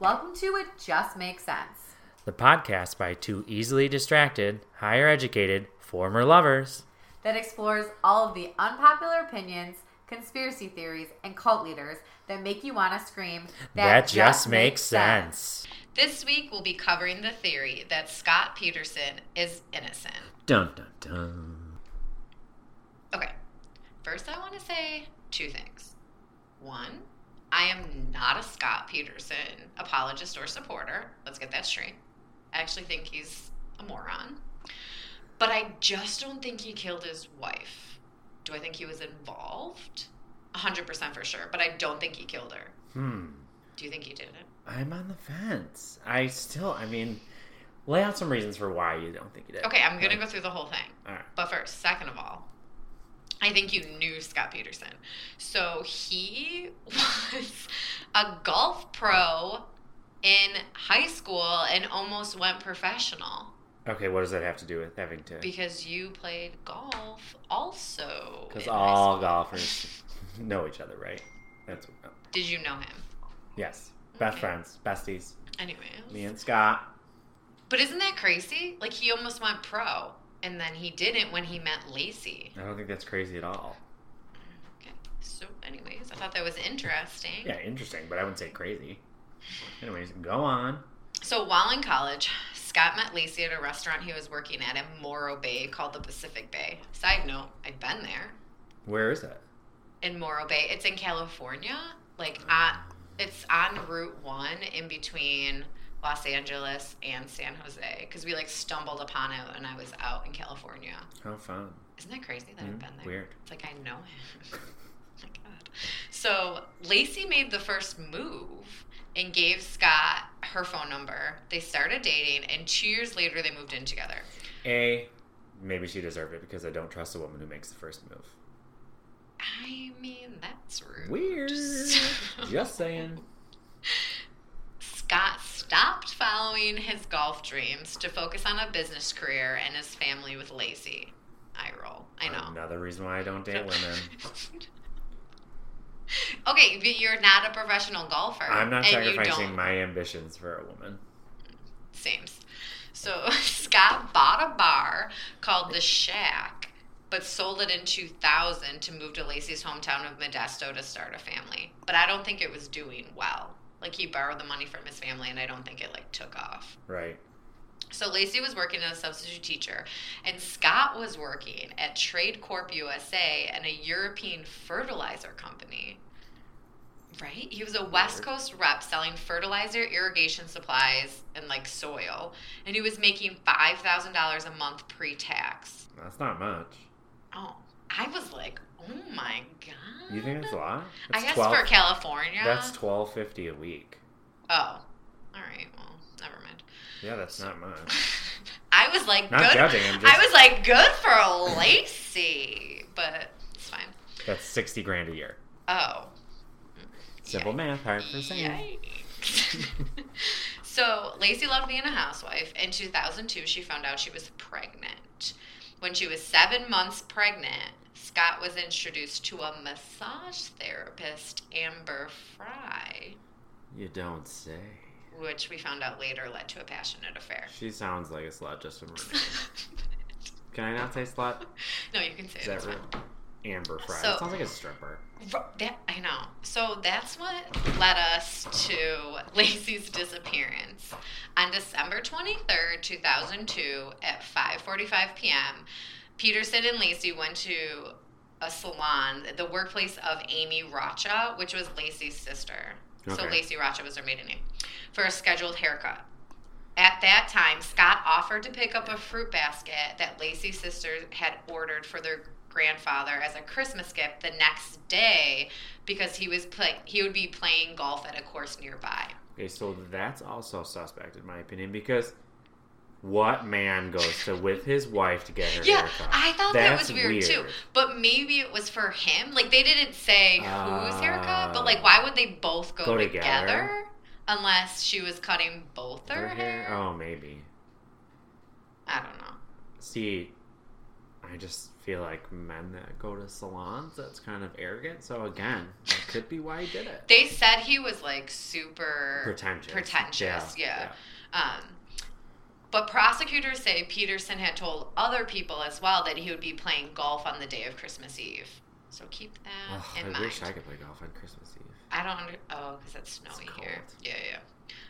Welcome to It Just Makes Sense. The podcast by two easily distracted, higher educated, former lovers. that explores all of the unpopular opinions, conspiracy theories, and cult leaders that make you want to scream. That, just makes sense. This week we'll be covering the theory that Scott Peterson is innocent. Dun dun dun. Okay, first I want to say two things. One, I am not a Scott Peterson apologist or supporter. Let's get that straight. I actually think he's a moron. But I just don't think he killed his wife. Do I think he was involved? 100% for sure, but I don't think he killed her. Hmm. Do you think he did it? I'm on the fence. I still, I mean, lay out some reasons for why you don't think he did. Okay, I'm going to go through the whole thing. All right. But first, second of all, I think you knew Scott Peterson. So he was a golf pro in high school and almost went professional Okay, what does that have to do with having to? because you played golf also. Because all golfers know each other, right? That's Did you know him? yes. Best Okay. friends, besties. Anyways. Me and Scott. But isn't that crazy? Like he almost went pro and then he didn't when he met Laci. I don't think that's crazy at all. Okay. So, anyways, I thought that was interesting. Yeah, interesting, but I wouldn't say crazy. Anyways, go on. So while in college, Scott met Laci at a restaurant he was working at in Morro Bay called the Pacific Bay. Side note, I've been there Where is that? in Morro Bay. It's in California. Like at it's on Route 1 in between Los Angeles and San Jose because we like stumbled upon it when I was out in California. How fun. Isn't that crazy that Mm, I've been there? weird. It's like I know him. oh my god. So Laci made the first move and gave Scott her phone number. They started dating, and two years later they moved in together. A, maybe she deserved it because I don't trust a woman who makes the first move. I mean, that's rude. Weird. Just saying. Scott stopped following his golf dreams to focus on a business career and his family with Laci. I roll. I know. Another reason why I don't date women. okay, but you're not a professional golfer. I'm not sacrificing my ambitions for a woman. Seems. So Scott bought a bar called The Shack, but sold it in 2000 to move to Laci's hometown of Modesto to start a family. But I don't think it was doing well. Like he borrowed the money from his family, and I don't think it like took off. Right. So Laci was working as a substitute teacher, and Scott was working at Trade Corp USA and a European fertilizer company. Right? He was a West Coast rep selling fertilizer, irrigation supplies, and like soil. And he was making $5,000 a month pre tax. That's not much. Oh, I was like, oh my God. You think that's a lot? I That's guess 12 for California. That's twelve fifty a week. Oh, all right. Well, never mind. Yeah, that's not much. I was like, Not good. judging, just- I was like, good for Laci, but it's fine. That's sixty grand a year. Oh, Simple Yikes. math, hard for saying. So Laci loved being a housewife. In 2002, she found out she was pregnant. When she was seven months pregnant, Scott was introduced to a massage therapist, Amber Frey, You don't say. which we found out later led to a passionate affair. She sounds like a slut just from her name. Can I not say slut? no, you can say Is that it's real? Amber Frey. So- that sounds like a stripper. That, I know. So that's what led us to Laci's disappearance. On December 23rd, 2002, at 5:45 p.m., Peterson and Laci went to a salon, the workplace of Amy Rocha, which was Laci's sister. So Okay. Laci Rocha was her maiden name, for a scheduled haircut. At that time, Scott offered to pick up a fruit basket that Laci's sister had ordered for their grandfather as a Christmas gift the next day because he was play- he would be playing golf at a course nearby. Okay, so that's also suspect in my opinion because what man goes to with his wife to get her Yeah, haircut? I thought that That's was weird, too. But maybe it was for him. Like they didn't say whose haircut, but like why would they both go, Go together? together? Unless she was cutting both her, Her hair. hair? Oh, maybe. I don't know. See, I just feel like men that go to salons, that's kind of arrogant. So again, that could be why he did it. They said he was like super Pretentious. pretentious, yeah. Um, but prosecutors say Peterson had told other people as well that he would be playing golf on the day of Christmas Eve. So keep that Ugh, in I mind. wish I could play golf on Christmas Eve. I don't. Under, oh, because it's snowy It's here. Yeah, yeah.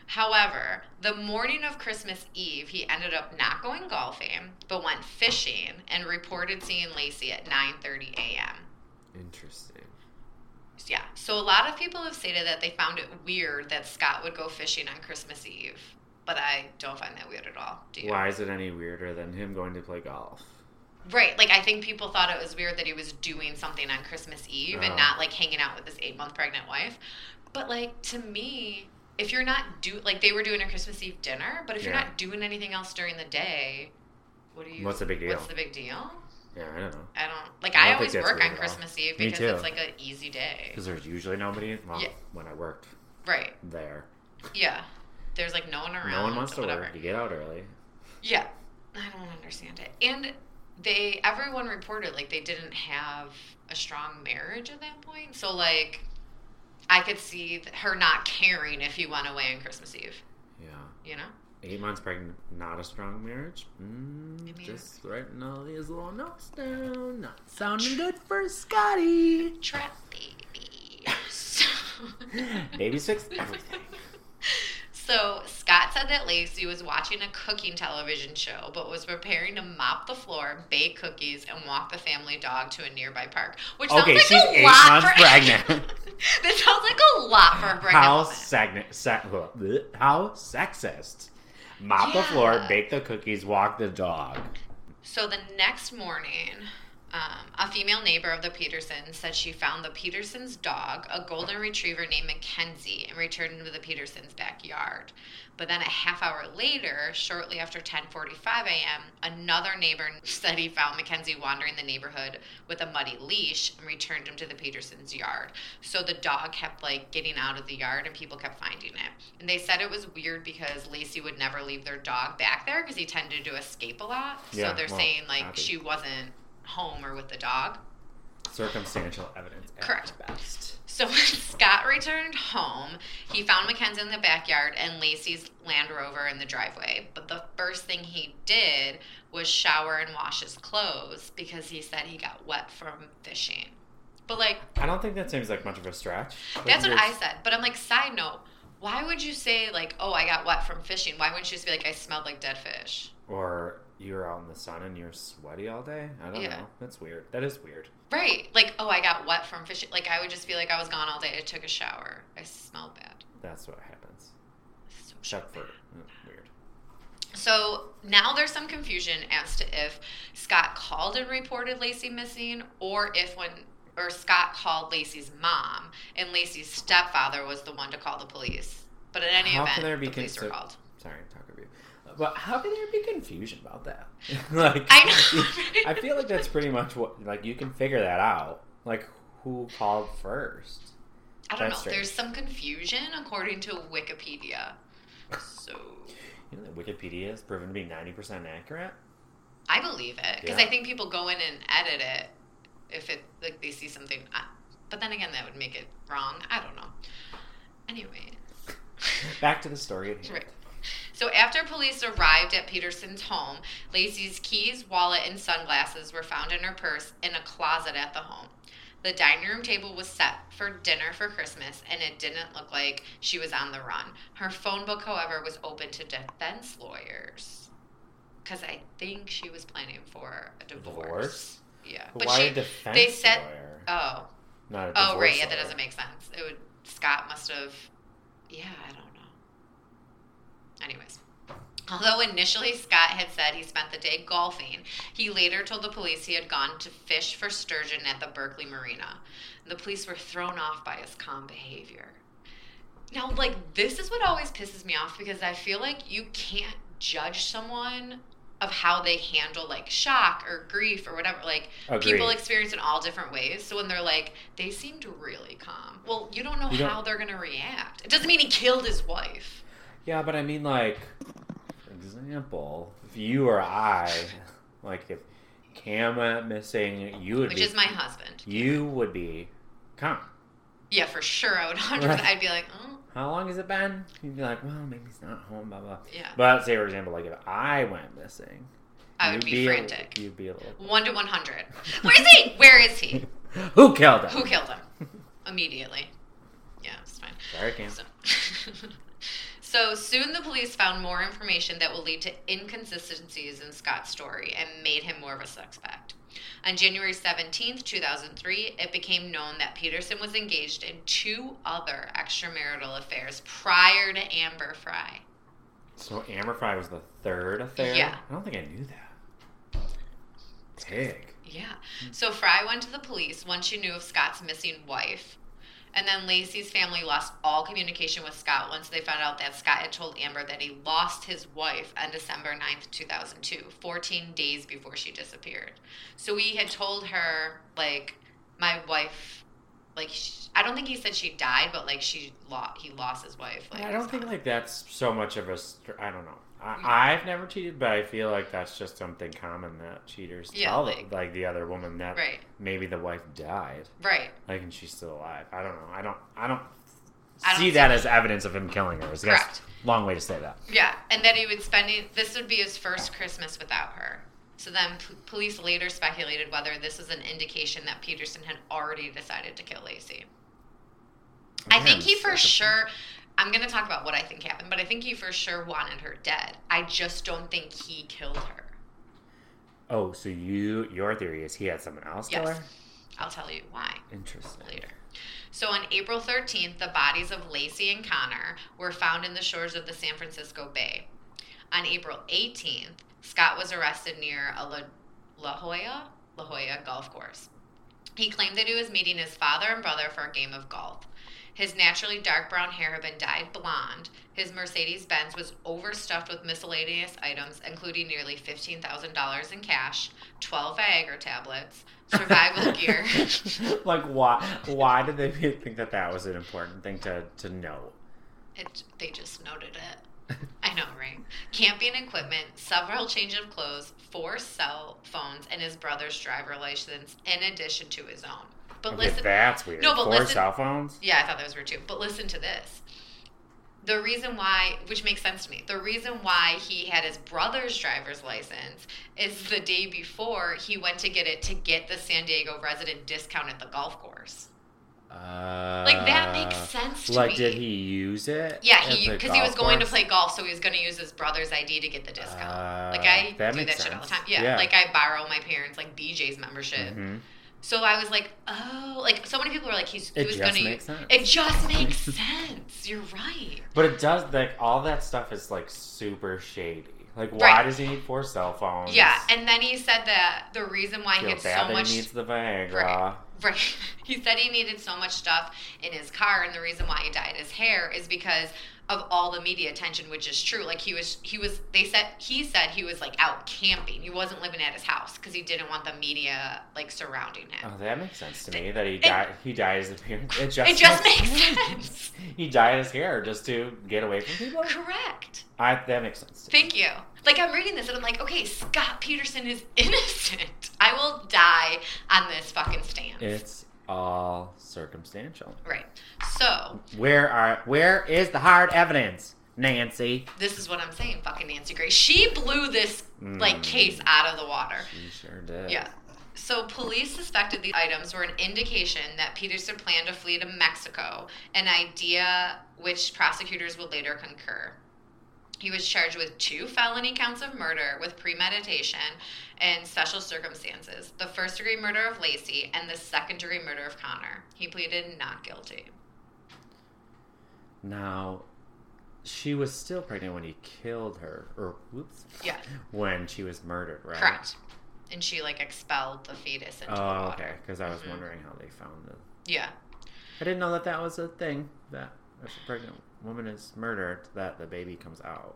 However, the morning of Christmas Eve, he ended up not going golfing, but went fishing and reported seeing Laci at 9:30 a.m. Interesting. Yeah. So a lot of people have stated that they found it weird that Scott would go fishing on Christmas Eve, but I don't find that weird at all. Do you? Why is it any weirder than him going to play golf? Right. Like I think people thought it was weird that he was doing something on Christmas Eve and Oh. not like hanging out with his eight month pregnant wife. But like to me, if you're not do like they were doing a Christmas Eve dinner, but if you're not doing anything else during the day, what do you? What's the big deal? What's the big deal? Yeah, I don't know. I don't like. I I, don't always work on. Christmas Eve because it's like an easy day. Because there's usually nobody well, Yeah. when I worked Right. there. Yeah. There's like no one around. No one wants to whatever. work. You get out early. Yeah, I don't understand it. And they, everyone reported like they didn't have a strong marriage at that point. So like, I could see her not caring if he went away on Christmas Eve. Yeah. You know? Eight months pregnant, not a strong marriage. Mm, I mean- just writing all these little notes down. Not sounding good for Scotty. Trap baby. So, Babies fix everything. so Scott said that Laci was watching a cooking television show, but was preparing to mop the floor, bake cookies, and walk the family dog to a nearby park. Which sounds Okay, like she's a eight lot months for pregnant. that sounds like a lot for a pregnant How sa- bleh, how sexist. Mop the floor, bake the cookies, walk the dog. So the next morning, um, a female neighbor of the Petersons said she found the Petersons' dog, a golden retriever named McKenzie, and returned him to the Petersons' backyard. But then a half hour later, shortly after 10:45 a.m., another neighbor said he found McKenzie wandering the neighborhood with a muddy leash and returned him to the Petersons' yard. So the dog kept like getting out of the yard and people kept finding it. And they said it was weird because Laci would never leave their dog back there because he tended to escape a lot. Yeah, so they're well, saying like happy. she wasn't home or with the dog. Circumstantial evidence Correct. best. So when Scott returned home, he found McKenzie in the backyard and Laci's Land Rover in the driveway. But the first thing he did was shower and wash his clothes because he said he got wet from fishing. But like I don't think that seems like much of a stretch. That's what I said. But I'm like, side note, why would you say like, oh, I got wet from fishing? Why wouldn't you just be like, I smelled like dead fish? Or you were out in the sun and you're sweaty all day. I don't Yeah. know. That's weird. That is weird. Right. Like, oh, I got wet from fishing. Like, I would just feel like, I was gone all day. I took a shower. I smelled bad. That's what happens. So Except for mm, weird. So now there's some confusion as to if Scott called and reported Laci missing, or if when or Scott called Laci's mom and Laci's stepfather was the one to call the police. But in any How event, can there be the police were called. Sorry, talk of you. But how can there be confusion about that? like, I. I feel like that's pretty much what like you can figure that out. Like who called first? I don't know. That's There's some confusion according to Wikipedia. So You know that Wikipedia is proven to be ninety percent accurate. I believe it because Yeah. I think people go in and edit it if it like they see something. Uh, but then again, that would make it wrong. I don't know. Anyway. Back to the story. Right. So after police arrived at Peterson's home, Laci's keys, wallet, and sunglasses were found in her purse in a closet at the home. The dining room table was set for dinner for Christmas, and it didn't look like she was on the run. Her phone book, however, was open to defense lawyers. Because I think she was planning for a divorce. Divorce? Yeah. But But why she. a defense they said- lawyer? Oh. Not a Oh, right. Yeah, that doesn't make sense. It would. Scott must have. Yeah, I don't know. Anyways. Although initially Scott had said he spent the day golfing, he later told the police he had gone to fish for sturgeon at the Berkeley Marina. The police were thrown off by his calm behavior. Now, like, this is what always pisses me off because I feel like you can't judge someone of how they handle, like, shock or grief or whatever. Like, people Agreed. experience in all different ways. So when they're like, they seemed really calm. Well, you don't know You don't- how they're gonna react. It doesn't mean he killed his wife. Yeah, but I mean, like, example, if you or I, like, if Cam went missing, you would be which be is my husband. you would be calm. Yeah, for sure. I would 100%. Right. I'd be like, oh, How long has it been? You'd be like, well, maybe he's not home, blah blah. yeah. But say for example, like if I went missing, I would be a- frantic. you'd be a little. 1 to 100. Where is he? Where is he? Who killed him? Who killed him? Immediately. Yeah, it's fine. Sorry, Cam. So, so soon the police found more information that will lead to inconsistencies in Scott's story and made him more of a suspect. On January 17, 2003, it became known that Peterson was engaged in two other extramarital affairs prior to Amber Frey. So Amber Frey was the third affair. Yeah. I don't think I knew that. Pig. Yeah. So Frey went to the police once she knew of Scott's missing wife. And then Laci's family lost all communication with Scott once they found out that Scott had told Amber that he lost his wife on December 9th, 2002, 14 days before she disappeared. So he had told her, like, my wife, like, sh I don't think he said she died, but, like, she lo- he lost his wife. Like, I don't think like that's so much of a, I don't know. I, I've never cheated, but I feel like that's just something common that cheaters Yeah, tell like- like, the other woman that Right, maybe the wife died, right. like and she's still alive. I don't know. I don't. I don't. I don't see see- that as evidence of him killing her. I guess Correct. long way to say that. Yeah, and that he would spend this would be his first Christmas without her. So then, p- police later speculated whether this was an indication that Peterson had already decided to kill Laci. I think he for sure. I'm going to talk about what I think happened, but I think he for sure wanted her dead. I just don't think he killed her. Oh, so you your theory is he had someone else kill Yes. her? I'll tell you why. Interesting. later. So on April 13th, the bodies of Laci and Conner were found in the shores of the San Francisco Bay. On April 18th, Scott was arrested near a La, La Jolla, La Jolla golf course. He claimed that he was meeting his father and brother for a game of golf. His naturally dark brown hair had been dyed blonde. His Mercedes Benz was overstuffed with miscellaneous items, including nearly $15,000 in cash, 12 Viagra tablets, survival gear. like why? Why did they think that that was an important thing to to know? It, they just noted it. I know, right? Camping equipment, several change of clothes, four cell phones, and his brother's driver license, in addition to his own. But okay, listen, that's weird. No, but Four listen- cell phones. yeah, I thought that was weird too. But listen to this. The reason why, which makes sense to me, the reason why he had his brother's driver's license is the day before he went to get it to get the San Diego resident discount at the golf course. Uh, Like that makes sense to Like, me. did he use it? Yeah, he because he was going to play golf, so he was going to use his brother's ID to get the discount. Uh, like I that do that shit all the time. Yeah, Yeah. like I borrow my parents like BJ's membership. Mhm. So I was like, oh, like so many people were like, he's he It was just going to. makes sense. It just makes sense. You're right. But it does like all that stuff is like super shady. Like, why Right. does he need four cell phones? Yeah, and then he said that the reason why he Feel had bad so much. he needs the Viagra. Right. Right. He said he needed so much stuff in his car, and the reason why he dyed his hair is because of all the media attention, which is true. Like he was, he was. They said he said he was like out camping. He wasn't living at his house because he didn't want the media like surrounding him. Oh, that makes sense to me. That he died. He dyed his appearance. It just it just makes makes sense. sense. he dyed his hair just to get away from people. Correct. I, that makes sense. Thank you. Like I'm reading this and I'm like, okay, Scott Peterson is innocent. I will die on this fucking stand. It's all circumstantial. right. So Where are? Where is the hard evidence, Nancy? this is what I'm saying, fucking Nancy Grace. She blew this like Mm. case out of the water. She sure did. Yeah. So police suspected the items were an indication that Peterson planned to flee to Mexico, an idea which prosecutors would later concur. He was charged with two felony counts of murder with premeditation and special circumstances the first degree murder of Laci and the second degree murder of Conner. He pleaded not guilty. Now, she was still pregnant when he killed her, or whoops, Yeah, when she was murdered, right? correct. And she like expelled the fetus into the Oh, water. okay. Because I was Mhm. wondering how they found the. Yeah. I didn't know that that was a thing. That a pregnant woman is murdered, that the baby comes out.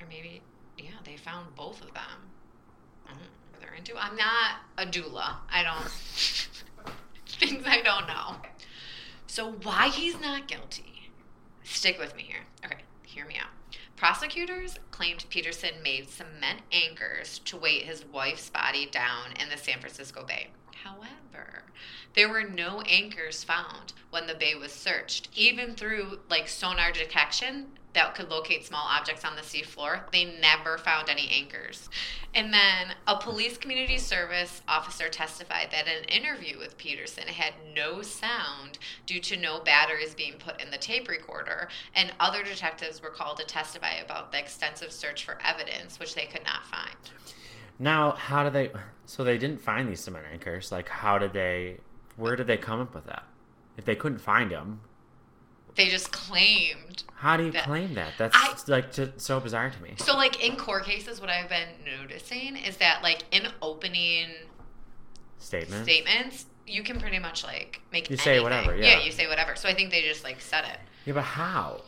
or maybe yeah they found both of them. What they're into i'm not a doula. I don't things i don't know. So why he's not guilty? Stick with me here. Okay hear me out. Prosecutors claimed Peterson made cement anchors to weight his wife's body down in the San Francisco Bay. However, there were no anchors found when the bay was searched. Even through like sonar detection that could locate small objects on the seafloor, they never found any anchors. And then a police community service officer testified that an interview with Peterson had no sound due to no batteries being put in the tape recorder, and other detectives were called to testify about the extensive search for evidence, which they could not find. Now, how do they? So they didn't find these cement anchors. Like, how did they? Where did they come up with that? If they couldn't find them, They just claimed. how do you That- claim that? That's I- like just so bizarre to me. So, like in court cases, what I've been noticing is that, like, in opening Statement. statements, you can pretty much like make You say anything. whatever, yeah. you say whatever. So I think they just like said it. Yeah, but how?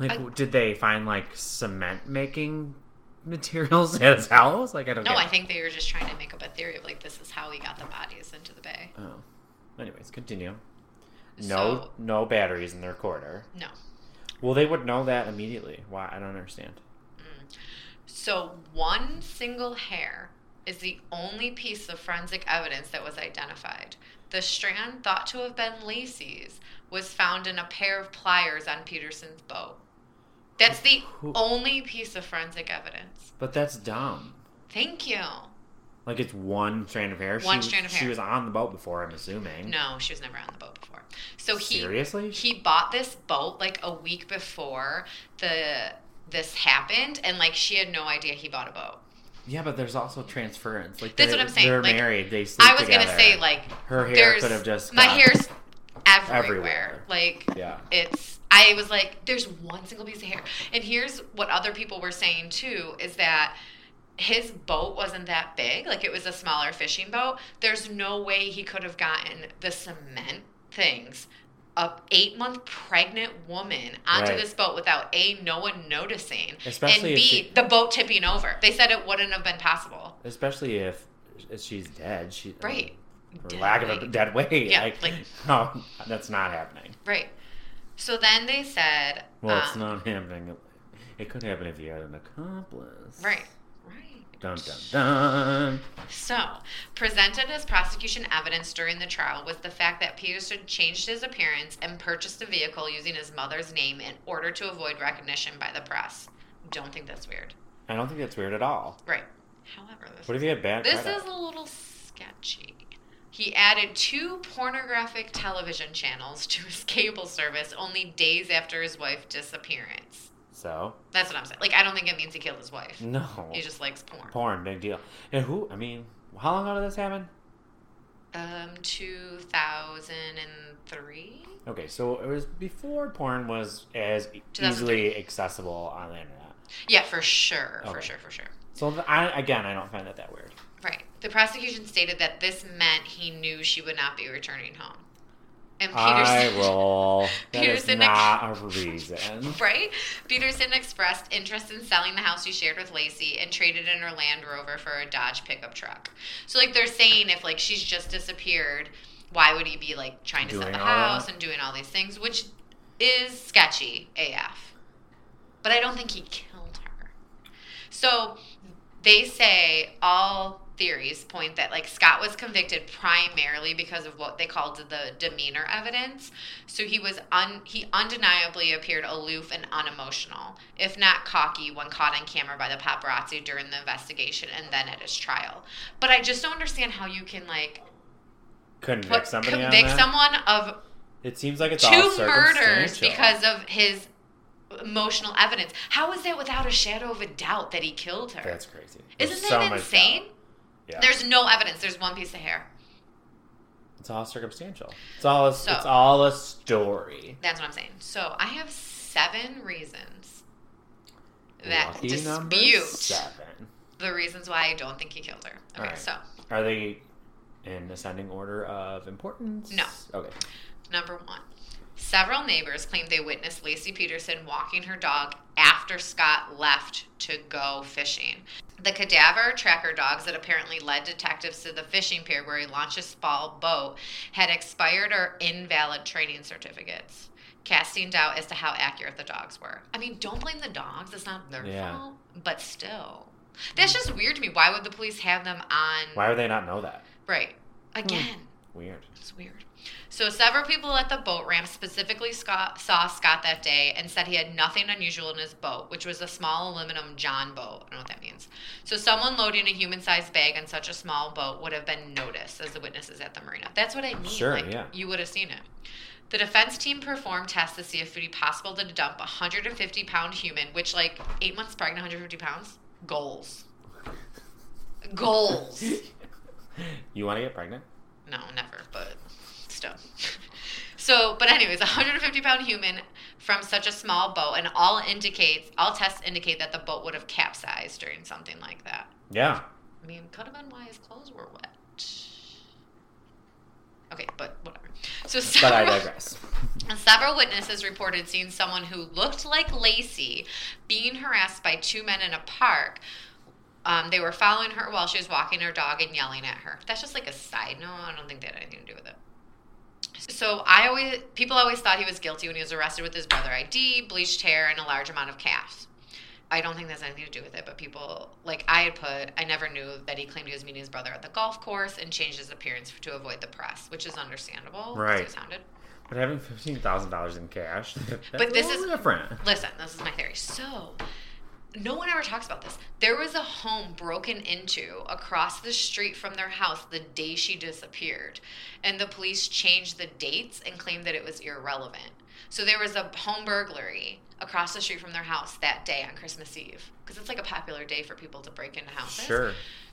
Like, I- did they find like cement making materials at his house? Like, I don't. No, I think they were just trying to make up a theory of like this is how we got the bodies into the bay. Oh. Anyways, continue. No, So- no batteries in the recorder. No. Well, they would know that immediately. Why? I don't understand. Mm. So one single hair is the only piece of forensic evidence that was identified. The strand thought to have been Laci's was found in a pair of pliers on Peterson's boat. That's the Who- only piece of forensic evidence. But that's dumb. Thank you. Like it's one strand of hair. One she, strand of hair. She hair. was on the boat before. I'm assuming. No, she was never on the boat before. So he Seriously? he bought this boat like a week before the this happened and like she had no idea he bought a boat. Yeah, but there's also transference. Like That's what I'm saying, They're like, married. They sleep I was together. gonna say like her hair there's could have just my got- hair's everywhere. everywhere. Like Yeah. it's I was like, there's one single piece of hair. And here's what other people were saying too is that his boat wasn't that big, like it was a smaller fishing boat. There's no way he could have gotten the cement things. A eight month pregnant woman onto Right. this boat without A, no one noticing, Especially and B, she- the boat tipping over. They said it wouldn't have been possible. Especially if, if she's dead. She Right. For Dead lack of a dead weight. Yeah, like, like- no, that's not happening. Right. So then they said, Well, it's um, not happening. It could happen if you had an accomplice. right, right. Dun dun dun. So, presented as prosecution evidence during the trial was the fact that Peterson changed his appearance and purchased a vehicle using his mother's name in order to avoid recognition by the press. Don't think that's weird. I don't think that's weird at all. Right. However, this, What if he had bad this credit? is a little sketchy. He added two pornographic television channels to his cable service only days after his wife's disappearance. So That's what I'm saying. Like, I don't think it means he killed his wife. no. He just likes porn. Porn, big deal. And who? I mean, how long ago did this happen? Um, 2003? Okay, so it was before porn was as easily accessible on the internet. Yeah, for sure. For sure, for sure. So I, again, I don't find that that weird. The prosecution stated that this meant he knew she would not be returning home. And I Peterson. roll. That is Peterson- not a reason. Right? Peterson expressed interest in selling the house he shared with Laci and traded in her Land Rover for a Dodge pickup truck. So, like, they're saying if, like, she's just disappeared, why would he be, like, trying to sell the house that? and doing all these things, which is sketchy AF. But I don't think he killed her. So, they say all theories point that like Scott was convicted primarily because of what they called the demeanor evidence. So he was un he undeniably appeared aloof and unemotional, if not cocky when caught on camera by the paparazzi during the investigation and then at his trial. But I just don't understand how you can like Convict put, somebody on convict someone of It seems like it's all two murders because of his emotional evidence. How is that without a shadow of a doubt that he killed her? That's crazy. There's Isn't so that much insane? Yeah. There's no evidence. There's one piece of hair. It's all circumstantial. It's all a, So- it's all a story. That's what I'm saying. So I have seven reasons that Lucky dispute seven. the reasons why I don't think he killed her. Okay, Alright. so Are they in ascending order of importance? No. Okay. number one. Several neighbors claimed they witnessed Laci Peterson walking her dog after Scott left to go fishing. The cadaver tracker dogs that apparently led detectives to the fishing pier where he launched his small boat had expired or invalid training certificates. casting doubt as to how accurate the dogs were. I mean, don't blame the dogs; it's not their Yeah. fault. But still, that's just weird to me. Why would the police have them on? Why would they not know that? Right. Again, Weird. it's weird. So several people at the boat ramp specifically Scott, saw Scott that day and said he had nothing unusual in his boat, which was a small aluminum John boat. I don't know what that means. So someone loading a human-sized bag on such a small boat would have been noticed as the witnesses at the marina. That's what I mean. Sure, like, yeah. You would have seen it. The defense team performed tests to see if it would be possible to dump a 150 pound human, which, like, eight months pregnant, 150 pounds? Goals. Goals. You want to get pregnant? No, never, but still. So, but anyways, a 150 pound human from such a small boat, and all indicates, all tests indicate that the boat would have capsized during something like that. Yeah. I mean, could have been why his clothes were wet. Okay, but whatever. So several, But I digress. several witnesses reported seeing someone who looked like Laci being harassed by two men in a park. Um, they were following her while she was walking her dog and yelling at her. That's just like a side note. I don't think that had anything to do with it. So I always people always thought he was guilty when he was arrested with his brother ID, bleached hair, and a large amount of cash. I don't think that's anything to do with it, but people like I had put I never knew that he claimed he was meeting his brother at the golf course and changed his appearance to avoid the press, which is understandable. Right. It sounded. But having fifteen thousand dollars in cash, that's But this is- different. Listen, this is my theory. So, no one ever talks about this. There was a home broken into across the street from their house the day she disappeared, and the police changed the dates and claimed that it was irrelevant. So there was a home burglary across the street from their house that day on Christmas Eve because it's like a popular day for people to break into houses. Sure.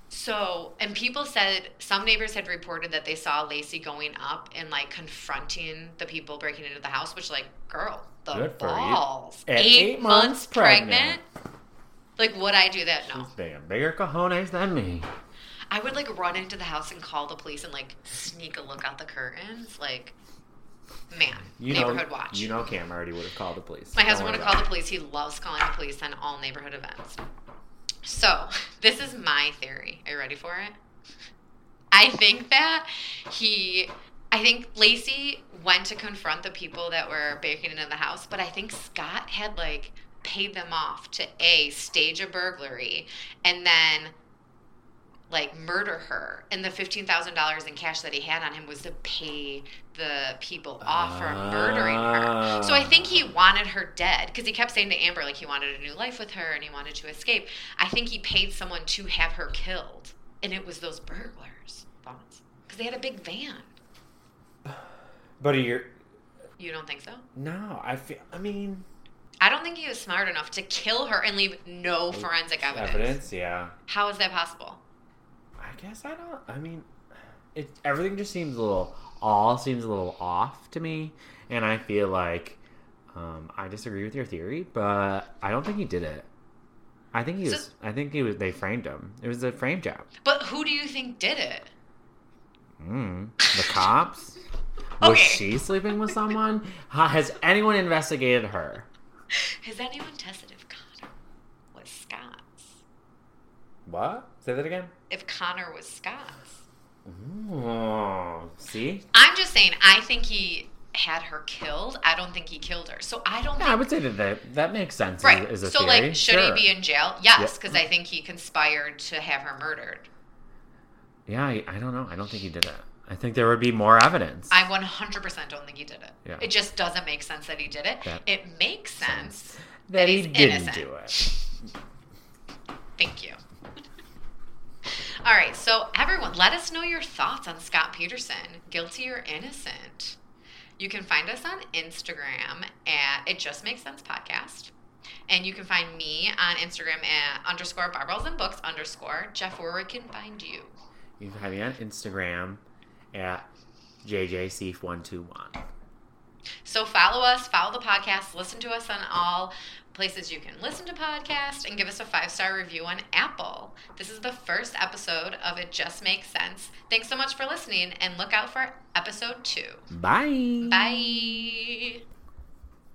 So, and people said some neighbors had reported that they saw Laci going up and like confronting the people breaking into the house, which, like, girl, the Good balls. Eight, eight months, months pregnant. Like, would I do that? No. She's big, bigger cojones than me. I would like run into the house and call the police and like sneak a look out the curtains. Like, man, You neighborhood know, watch. You know, Cam already would have called the police. My Don't husband would have called the police. He loves calling the police on all neighborhood events. So, this is my theory. Are you ready for it? I think that he, I think Laci went to confront the people that were breaking into the house, but I think Scott had like paid them off to A, stage a burglary, and then like murder her and the $15,000 in cash that he had on him was to pay the people off for murdering her. So I think he ah. wanted her dead because he kept saying to Amber like he wanted a new life with her and he wanted to escape. I think he paid someone to have her killed and it was those burglars. Thoughts? Because they had a big van. But you're You don't think so? no. I feel. I mean, I don't think he was smart enough to kill her and leave no forensic evidence. evidence. Yeah. How is that possible? I guess I don't. I mean, it. Everything just seems a little. All seems a little off to me, and I feel like um, I disagree with your theory, but I don't think he did it. I think he So- was. I think he was. They framed him. It was a frame job. But who do you think did it? Mm, the cops. Was Okay. she sleeping with someone? Has anyone investigated her? Has anyone tested if Conner was Scott's? What? Say that again. If Conner was Scott's? Oh, see, I'm just saying, I think he had her killed. I don't think he killed her. So I don't yeah, I would say that that, that makes sense. Right. As, as so, theory. like, should Sure. he be in jail? Yes, Yep. because I think he conspired to have her murdered. Yeah, I, I don't know. I don't think he did it. I think there would be more evidence. I 100% don't think he did it. Yeah. It just doesn't make sense that he did it. That it makes sense. that he he's didn't innocent. do it. Thank you. All right, so everyone, let us know your thoughts on Scott Peterson, guilty or innocent. You can find us on Instagram at It Just Makes Sense Podcast. And you can find me on Instagram at underscore barbells and books underscore. Jeff, where can find you? You can find me on Instagram at JJCF121. So follow us, follow the podcast, listen to us on all places you can listen to podcasts, and give us a five star review on Apple. This is the first episode of It Just Makes Sense. Thanks so much for listening, and look out for episode two. Bye. Bye.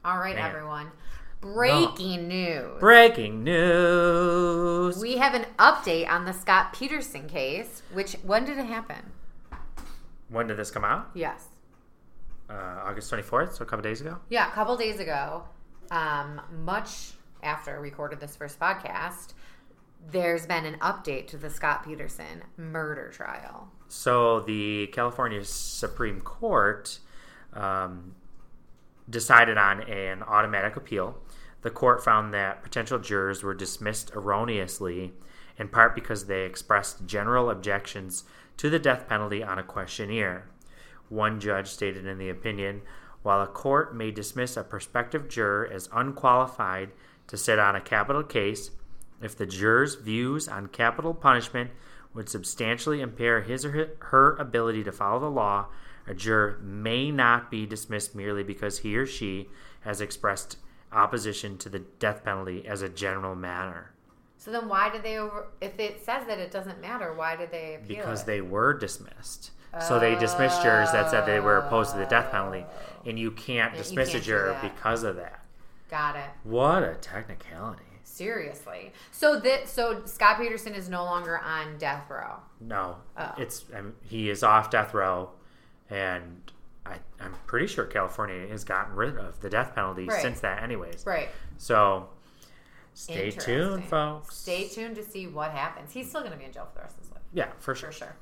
All right, Man. everyone. Breaking news. Breaking news. We have an update on the Scott Peterson case, which when did it happen? When did this come out? Yes. uh, August 24th, so a couple days ago. Yeah, a couple days ago, um, much after I recorded this first podcast, there's been an update to the Scott Peterson murder trial. So the California Supreme Court um, decided on an automatic appeal. The court found that potential jurors were dismissed erroneously, in part because they expressed general objections to the death penalty on a questionnaire. One judge stated in the opinion while a court may dismiss a prospective juror as unqualified to sit on a capital case, if the juror's views on capital punishment would substantially impair his or her ability to follow the law, a juror may not be dismissed merely because he or she has expressed opposition to the death penalty as a general matter. So then, why did they over? If it says that it doesn't matter, why did they appeal Because it? they were dismissed. So they dismissed jurors that said they were opposed to the death penalty, oh. and you can't you dismiss can't a juror because of that. got it. What a technicality. Seriously. So that so Scott Peterson is no longer on death row. No, Oh. it's I mean, he is off death row, and I, I'm pretty sure California has gotten rid of the death penalty Right. since that, anyways. Right. So stay tuned, folks. Stay tuned to see what happens. He's still going to be in jail for the rest of his life, Yeah, for sure. for sure.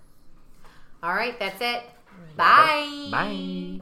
All right, that's it. Bye. Bye.